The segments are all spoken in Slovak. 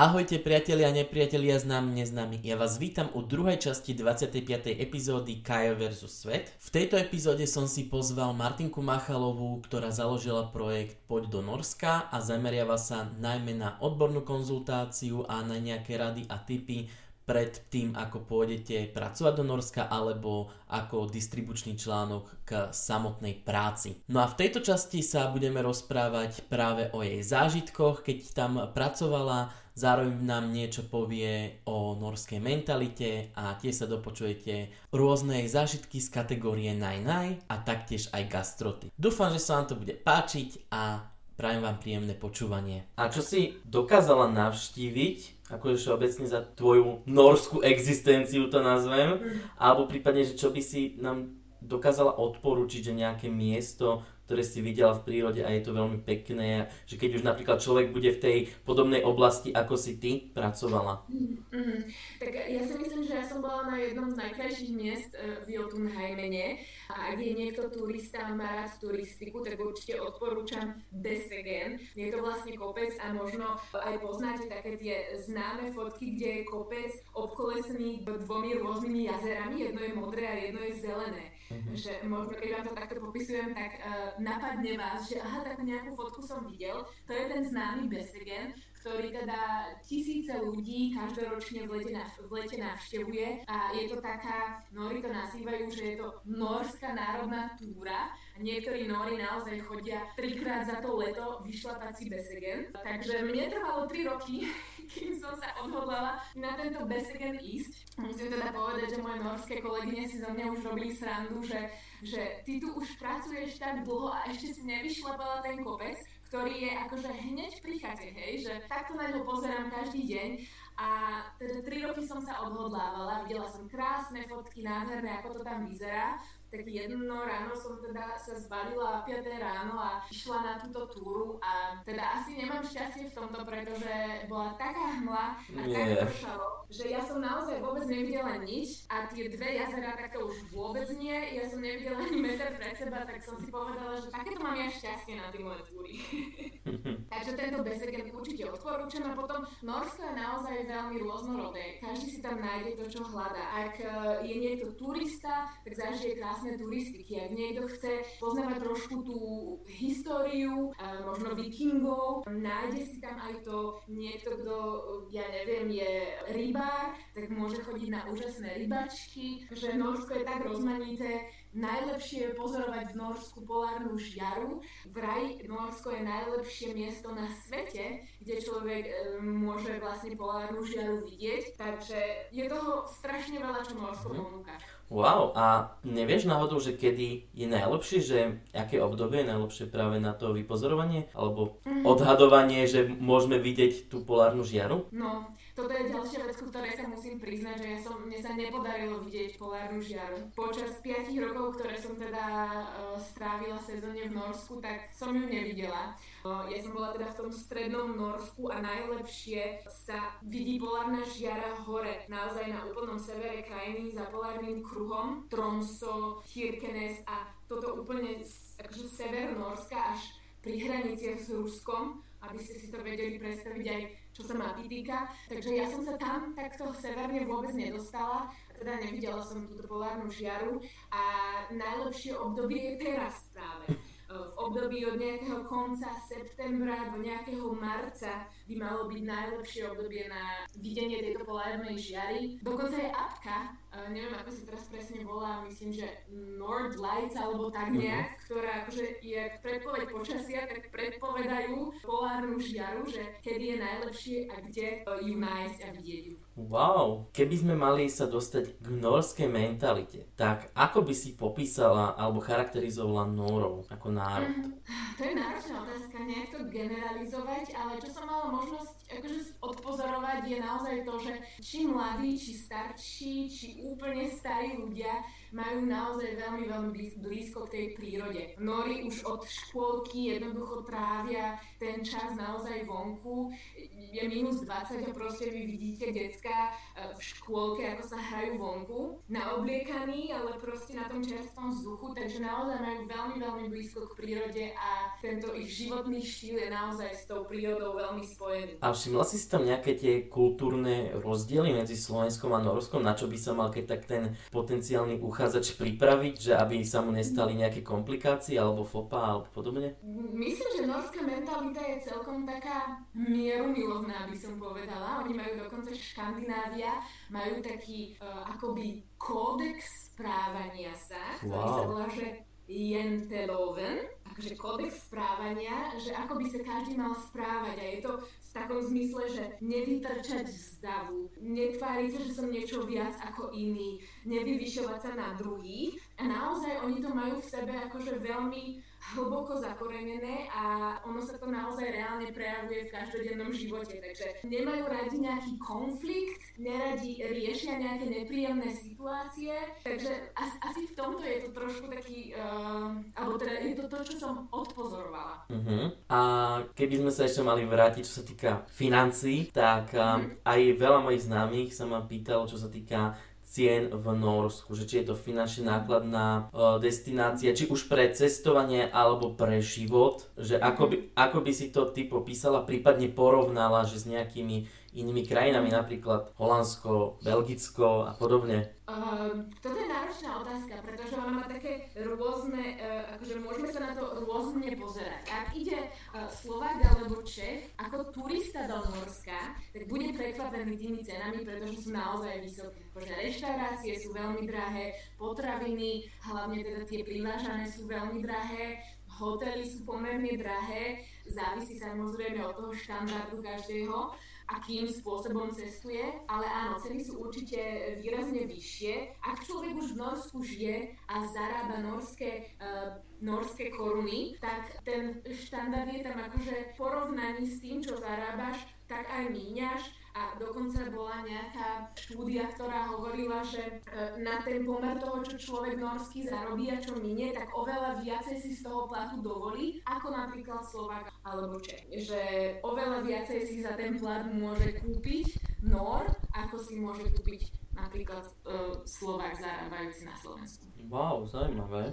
Ahojte priatelia a nepriatelia známi neznámi. Ja vás vítam u druhej časti 25. epizódy Kajo vs. Svet. V tejto epizóde som si pozval Martinku Machalovú, ktorá založila projekt Poď do Norska a zameriava sa najmä na odbornú konzultáciu a na nejaké rady a tipy pred tým, ako pôjdete pracovať do Norska alebo ako distribučný článok k samotnej práci. No a v tejto časti sa budeme rozprávať práve o jej zážitkoch, keď tam pracovala, zároveň nám niečo povie o norskej mentalite a tiež sa dopočujete rôzne zážitky z kategórie Naj a taktiež aj gastroty. Dúfam, že sa vám to bude páčiť a prajem vám príjemné počúvanie. A čo si dokázala navštíviť akože všeobecne za tvoju norskú existenciu to nazvem, alebo prípadne, že čo by si nám dokázala odporučiť, že nejaké miesto, ktoré si videla v prírode a je to veľmi pekné, že keď už napríklad človek bude v tej podobnej oblasti, ako si ty pracovala. Mm-hmm. Tak ja si myslím, že ja som bola na jednom z najkrajších miest e, v Jotunheimene a ak je niekto turista má rád turistiku, tak určite odporúčam Desegen. Je to vlastne kopec a možno aj poznáte také tie známe fotky, kde je kopec obkolesený dvomi rôznymi jazerami, jedno je modré a jedno je zelené. Mm-hmm. Že možno keď vám to takto popisujem, tak uh, napadne vás, že aha, tak nejakú fotku som videl. To je ten známy Besegen, ktorý teda tisíce ľudí každoročne v lete, v lete navštevuje a je to taká, Nori to nazývajú, že je to norská národná túra a niektorí Nori naozaj chodia trikrát za to leto vyšlapať si Besegen. Takže mne trvalo 3 roky, kým som sa odhodlala na tento Besegen ísť. Musím teda povedať, že moje norské kolegyne si za mňa už robili srandu, že, že ty tu už pracuješ tak dlho a ešte si nevyšlapala ten kopec, ktorý je akože hneď pri hej, že takto na ňo pozerám každý deň a teda 3 roky som sa odhodlávala, videla som krásne fotky, nádherné, ako to tam vyzerá. Tak jedno ráno som teda sa zbalila 5 ráno a išla na túto túru. A teda asi nemám šťastie v tomto, pretože bola taká hmla a tak pršalo, že ja som naozaj vôbec nevidela nič. A tie dve jazera takto už vôbec nie, ja som nevidela ani meter pred seba, tak som si povedala, že takéto mám ja šťastie na tie moje túry. Takže tento Besegen určite odporúčam a potom Norsko je naozaj veľmi rôznorodé. Každý si tam nájde to, čo hľadá. Ak e, je niekto turista, tak zažije krásne turistiky. Ak niekto chce poznávať trošku tú históriu, možno vikingov, nájde si tam aj to niekto, kto, ja neviem, je rybár, tak môže chodiť na úžasné rybačky, že Norsko je tak rozmanité, Najlepšie je pozorovať v Norsku polárnu žiaru. Vraj Norsko je najlepšie miesto na svete, kde človek e, môže vlastne polárnu žiaru vidieť. Takže je toho strašne veľa, čo Norsko mhm. ponúka. Wow, a nevieš náhodou, že kedy je najlepšie, že aké obdobie je najlepšie práve na to vypozorovanie? Alebo mm-hmm. odhadovanie, že môžeme vidieť tú polárnu žiaru? No, toto je ďalšia vec, ktorej sa musím priznať, že ja som, mne sa nepodarilo vidieť polárnu žiaru. Počas 5 rokov, ktoré som teda uh, strávila sezóne v Norsku, tak som ju nevidela. Uh, ja som bola teda v tom strednom Norsku a najlepšie sa vidí polárna žiara hore, naozaj na úplnom severe krajiny za polárnym kruhom, Tromso, Kirkenes a toto úplne akože sever Norska až pri hraniciach s Ruskom, aby ste si to vedeli predstaviť aj čo sa mapy týka. Takže ja som sa tam takto severne vôbec nedostala, teda nevidela som túto polárnu žiaru a najlepšie obdobie je teraz práve v období od nejakého konca septembra do nejakého marca by malo byť najlepšie obdobie na videnie tejto polárnej žiary. Dokonca je apka, uh, neviem ako si teraz presne volá, myslím, že Nord Lights alebo tak mhm. nejak, uh-huh. ktorá akože je predpoveď počasia, tak predpovedajú polárnu žiaru, že kedy je najlepšie a kde ju nájsť a vidieť ju. Wow, keby sme mali sa dostať k norskej mentalite, tak ako by si popísala alebo charakterizovala Norov ako národ? Mm, to je náročná otázka, nejak to generalizovať, ale čo som mala možnosť akože odpozorovať je naozaj to, že či mladí, či starší, či úplne starí ľudia majú naozaj veľmi, veľmi blízko k tej prírode. Nori už od škôlky jednoducho trávia ten čas naozaj vonku. Je minus 20 a proste vy vidíte decka e, v škôlke, ako sa hrajú vonku, naobliekaní, ale proste na tom čerstvom vzduchu, takže naozaj majú veľmi, veľmi blízko k prírode a tento ich životný štýl je naozaj s tou prírodou veľmi spojený. A všimla si tam nejaké tie kultúrne rozdiely medzi Slovenskom a Norskom, na čo by sa mal keď tak ten potenciálny uchádzač pripraviť, že aby sa mu nestali nejaké komplikácie alebo fopa alebo podobne? Myslím, že norská mentalita je celkom taká mierumilovná, by som povedala. Oni majú dokonca Škandinávia, majú taký uh, akoby kódex správania sa, ktorý wow. sa volá, že Jenteloven, akože kódex správania, že ako by sa každý mal správať a je to v takom zmysle, že nevytrčať z davu, netváriť sa, že som niečo viac ako iný, nevyvyšovať sa na druhých a naozaj oni to majú v sebe akože veľmi hlboko zakorenené a ono sa to naozaj reálne prejavuje v každodennom živote. Takže nemajú radi nejaký konflikt, neradi riešia nejaké nepríjemné situácie, takže asi, asi v tomto je to trošku taký, uh, alebo teda je to to, čo som odpozorovala. Uh-huh. A keby sme sa ešte mali vrátiť, čo sa týka financií, tak um, uh-huh. aj veľa mojich známych sa ma pýtalo, čo sa týka cien v Norsku, že či je to finančne nákladná uh, destinácia, či už pre cestovanie alebo pre život, že ako by, ako by si to ty popísala, prípadne porovnala, že s nejakými inými krajinami, napríklad Holandsko, Belgicko a podobne? Uh, toto je náročná otázka, pretože ona má také rôzne, uh, akože môžeme sa na to rôzne pozerať. Ak ide uh, Slovák alebo Čech ako turista do Norska, tak bude prekvapený tými cenami, pretože sú naozaj vysoké. Akože reštaurácie sú veľmi drahé, potraviny, hlavne teda tie privážané sú veľmi drahé, hotely sú pomerne drahé, závisí samozrejme od toho štandardu každého akým spôsobom cestuje, ale áno, ceny sú určite výrazne vyššie. Ak človek už v Norsku žije a zarába norské, uh, norské koruny, tak ten štandard je tam akože v porovnaní s tým, čo zarábaš, tak aj míňaš a dokonca bola nejaká štúdia, ktorá hovorila, že e, na ten pomer toho, čo človek norský zarobí a čo minie, tak oveľa viacej si z toho platu dovolí, ako napríklad Slovák alebo Čech. Že oveľa viacej si za ten plat môže kúpiť Nor, ako si môže kúpiť napríklad uh, Slovák zarábajúci na Slovensku. Wow, zaujímavé.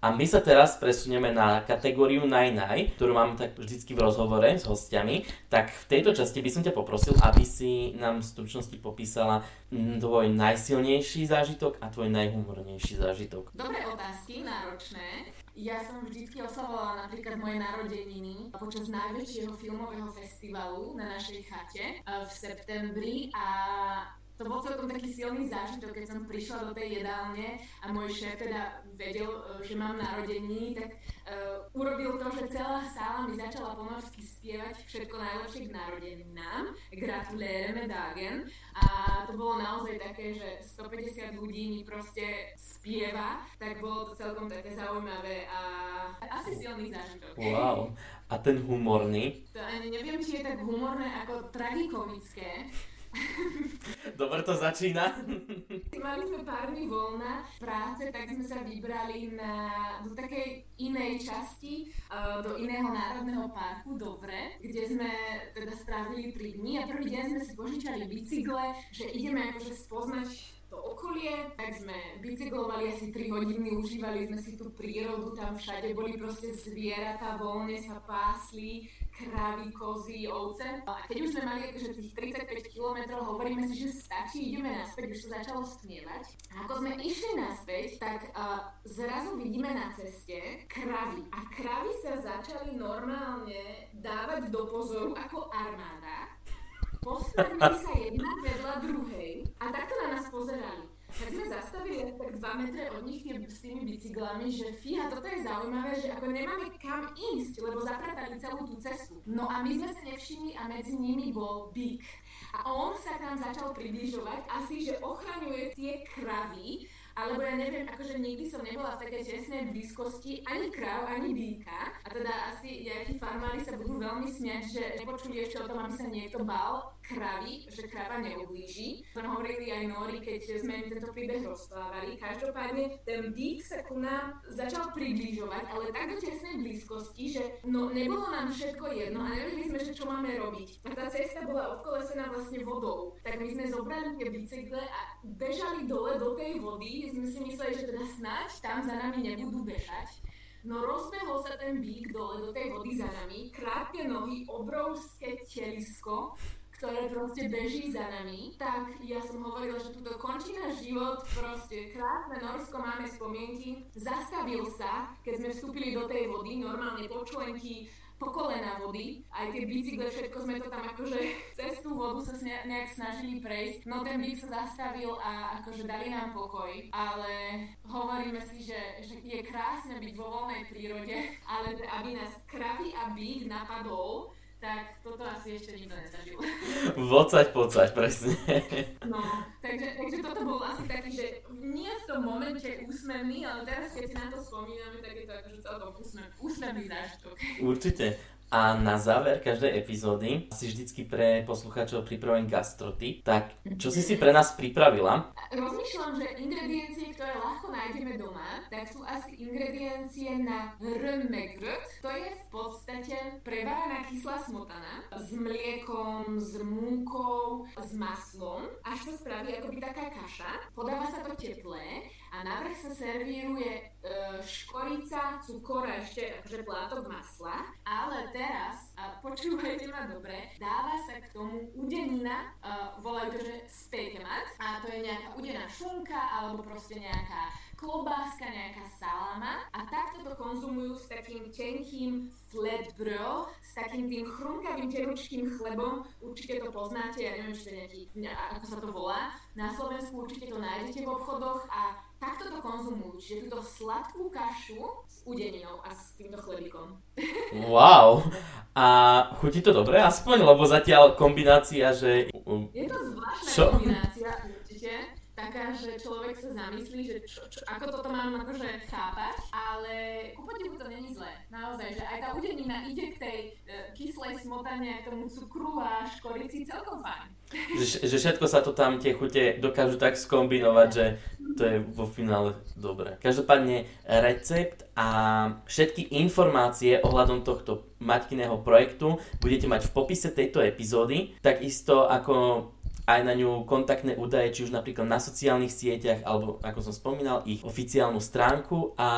A my sa teraz presunieme na kategóriu Naj Naj, ktorú mám tak vždycky v rozhovore s hostiami. Tak v tejto časti by som ťa poprosil, aby si nám v stručnosti popísala tvoj najsilnejší zážitok a tvoj najhumornejší zážitok. Dobré otázky, náročné. Ja som vždycky oslavovala napríklad moje narodeniny počas najväčšieho filmového festivalu na našej chate eh, v septembri a to bol celkom taký silný zážitok, keď som prišla do tej jedálne a môj šéf teda vedel, e, že mám narodení, tak uh, urobil to, že celá sála mi začala pomorsky spievať všetko najlepšie k narodeninám. Gratulujeme Dagen. A to bolo naozaj také, že 150 ľudí mi proste spieva, tak bolo to celkom také zaujímavé a asi silný zážitok. Wow. A ten humorný? To ani neviem, či je tak humorné ako tragikomické. Dobre to začína. Mali sme pár dní voľna práce, tak sme sa vybrali na, do takej inej časti, uh, do iného národného parku, Dobre, kde sme teda strávili 3 dní a prvý deň sme si požičali bicykle, že ideme akože spoznať to okolie, tak sme bicyklovali asi 3 hodiny, užívali sme si tú prírodu, tam všade boli proste zvieratá, voľne sa pásli, kravy, kozy, ovce. A keď už sme mali akože tých 35 km, hovoríme si, že stačí, ideme naspäť, už sa začalo stmievať. A ako sme išli naspäť, tak uh, zrazu vidíme na ceste kravy. A kravy sa začali normálne dávať do pozoru ako armáda. Postavili sa jedna a takto na nás pozerali. Tak sme zastavili tak 2 metre od nich tie, s tými bicyklami, že fíha, toto je zaujímavé, že ako nemáme kam ísť, lebo zapratali celú tú cestu. No a my sme sa nevšimli a medzi nimi bol bík. A on sa tam začal približovať, asi že ochraňuje tie kravy, alebo ja neviem, akože nikdy som nebola v takej tesnej blízkosti ani kráv, ani býka. A teda asi nejakí farmári sa budú veľmi smiať, že nepočuli ešte o tom, aby sa niekto bál kravy, že krava neublíži. To hovorili aj Nori, keď sme im tento príbeh rozprávali. Každopádne ten bík sa ku nám začal približovať, ale tak do tesnej blízkosti, že no nebolo nám všetko jedno a nevedeli sme, že čo máme robiť. A tá cesta bola obkolesená vlastne vodou. Tak my sme zobrali tie bicykle a bežali dole do tej vody. Sme si mysleli, že teda snáď tam za nami nebudú bežať. No rozbehol sa ten bík dole do tej vody za nami, krátke nohy, obrovské telisko, ktoré proste beží za nami, tak ja som hovorila, že tuto končí náš život, proste krásne Norsko, máme spomienky. Zastavil sa, keď sme vstúpili do tej vody, normálne počlenky, po kolena vody, aj tie bicykle, všetko sme to tam akože cez tú vodu sa nejak snažili prejsť. No ten bík sa zastavil a akože dali nám pokoj, ale hovoríme si, že, že je krásne byť vo voľnej prírode, ale aby nás kravy a bík napadol, tak toto asi ešte nikto nezažil. Vocať, pocať, presne. No, takže, takže toto bol asi taký, že nie v tom momente úsmevný, ale teraz keď si na to spomíname, tak je to akože celkom úsmev, úsmevný zážitok. Určite. A na záver každej epizódy si vždycky pre poslucháčov pripravujem gastroty. Tak čo si si pre nás pripravila? Rozmýšľam, že ingrediencie, ktoré ľahko nájdeme doma, tak sú asi ingrediencie na römmegröt. To je v podstate preváraná kyslá smotana s mliekom, s múkou, s maslom, až sa spraví akoby taká kaša. Podáva sa to teplé a návrh sa servíruje e, škorica, cukor a ešte akože plátok masla, ale teraz, a počúvajte ma dobre, dáva sa k tomu udenina, e, volajú to, že spekemat, a to je nejaká udená šunka alebo proste nejaká klobáska, nejaká salama a takto to konzumujú s takým tenkým flatbro, s takým tým chrumkavým tenučkým chlebom. Určite to poznáte, ja neviem, či to nejaký, ako sa to volá. Na Slovensku určite to nájdete v obchodoch a takto to konzumujú. Čiže túto sladkú kašu s udeninou a s týmto chlebikom. Wow! A chutí to dobre aspoň, lebo zatiaľ kombinácia, že... Je to zvláštna Čo? kombinácia taká, že človek sa zamyslí, že čo, čo, ako toto mám akože chápať, ale ku podivu to není zlé. Naozaj, že aj tá udenina ide k tej e, kyslej smotane, k tomu cukru a škorici celkom fajn. Že, že všetko sa to tam, tie chute dokážu tak skombinovať, že to je vo finále dobré. Každopádne recept a všetky informácie ohľadom tohto Maťkiného projektu budete mať v popise tejto epizódy, takisto ako aj na ňu kontaktné údaje, či už napríklad na sociálnych sieťach, alebo ako som spomínal, ich oficiálnu stránku. A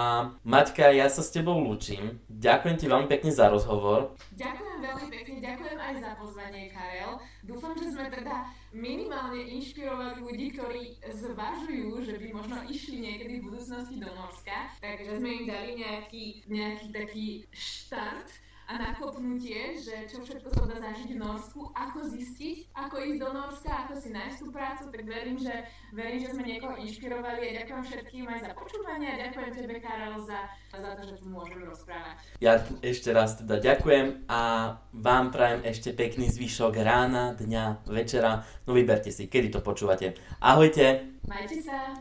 Maťka, ja sa s tebou lúčim. Ďakujem ti veľmi pekne za rozhovor. Ďakujem veľmi pekne, ďakujem aj za pozvanie, Karel. Dúfam, že sme teda minimálne inšpirovali ľudí, ktorí zvažujú, že by možno išli niekedy v budúcnosti do Norska, takže sme im dali nejaký, nejaký taký štart a nakopnutie, že čo všetko sa dá zažiť v Norsku, ako zistiť, ako ísť do Norska, ako si nájsť tú prácu, tak verím, že, verím, že sme niekoho inšpirovali a ďakujem všetkým aj za počúvanie a ďakujem tebe, Karel, za, za to, že tu môžeme rozprávať. Ja ešte raz teda ďakujem a vám prajem ešte pekný zvyšok rána, dňa, večera. No vyberte si, kedy to počúvate. Ahojte! Majte sa!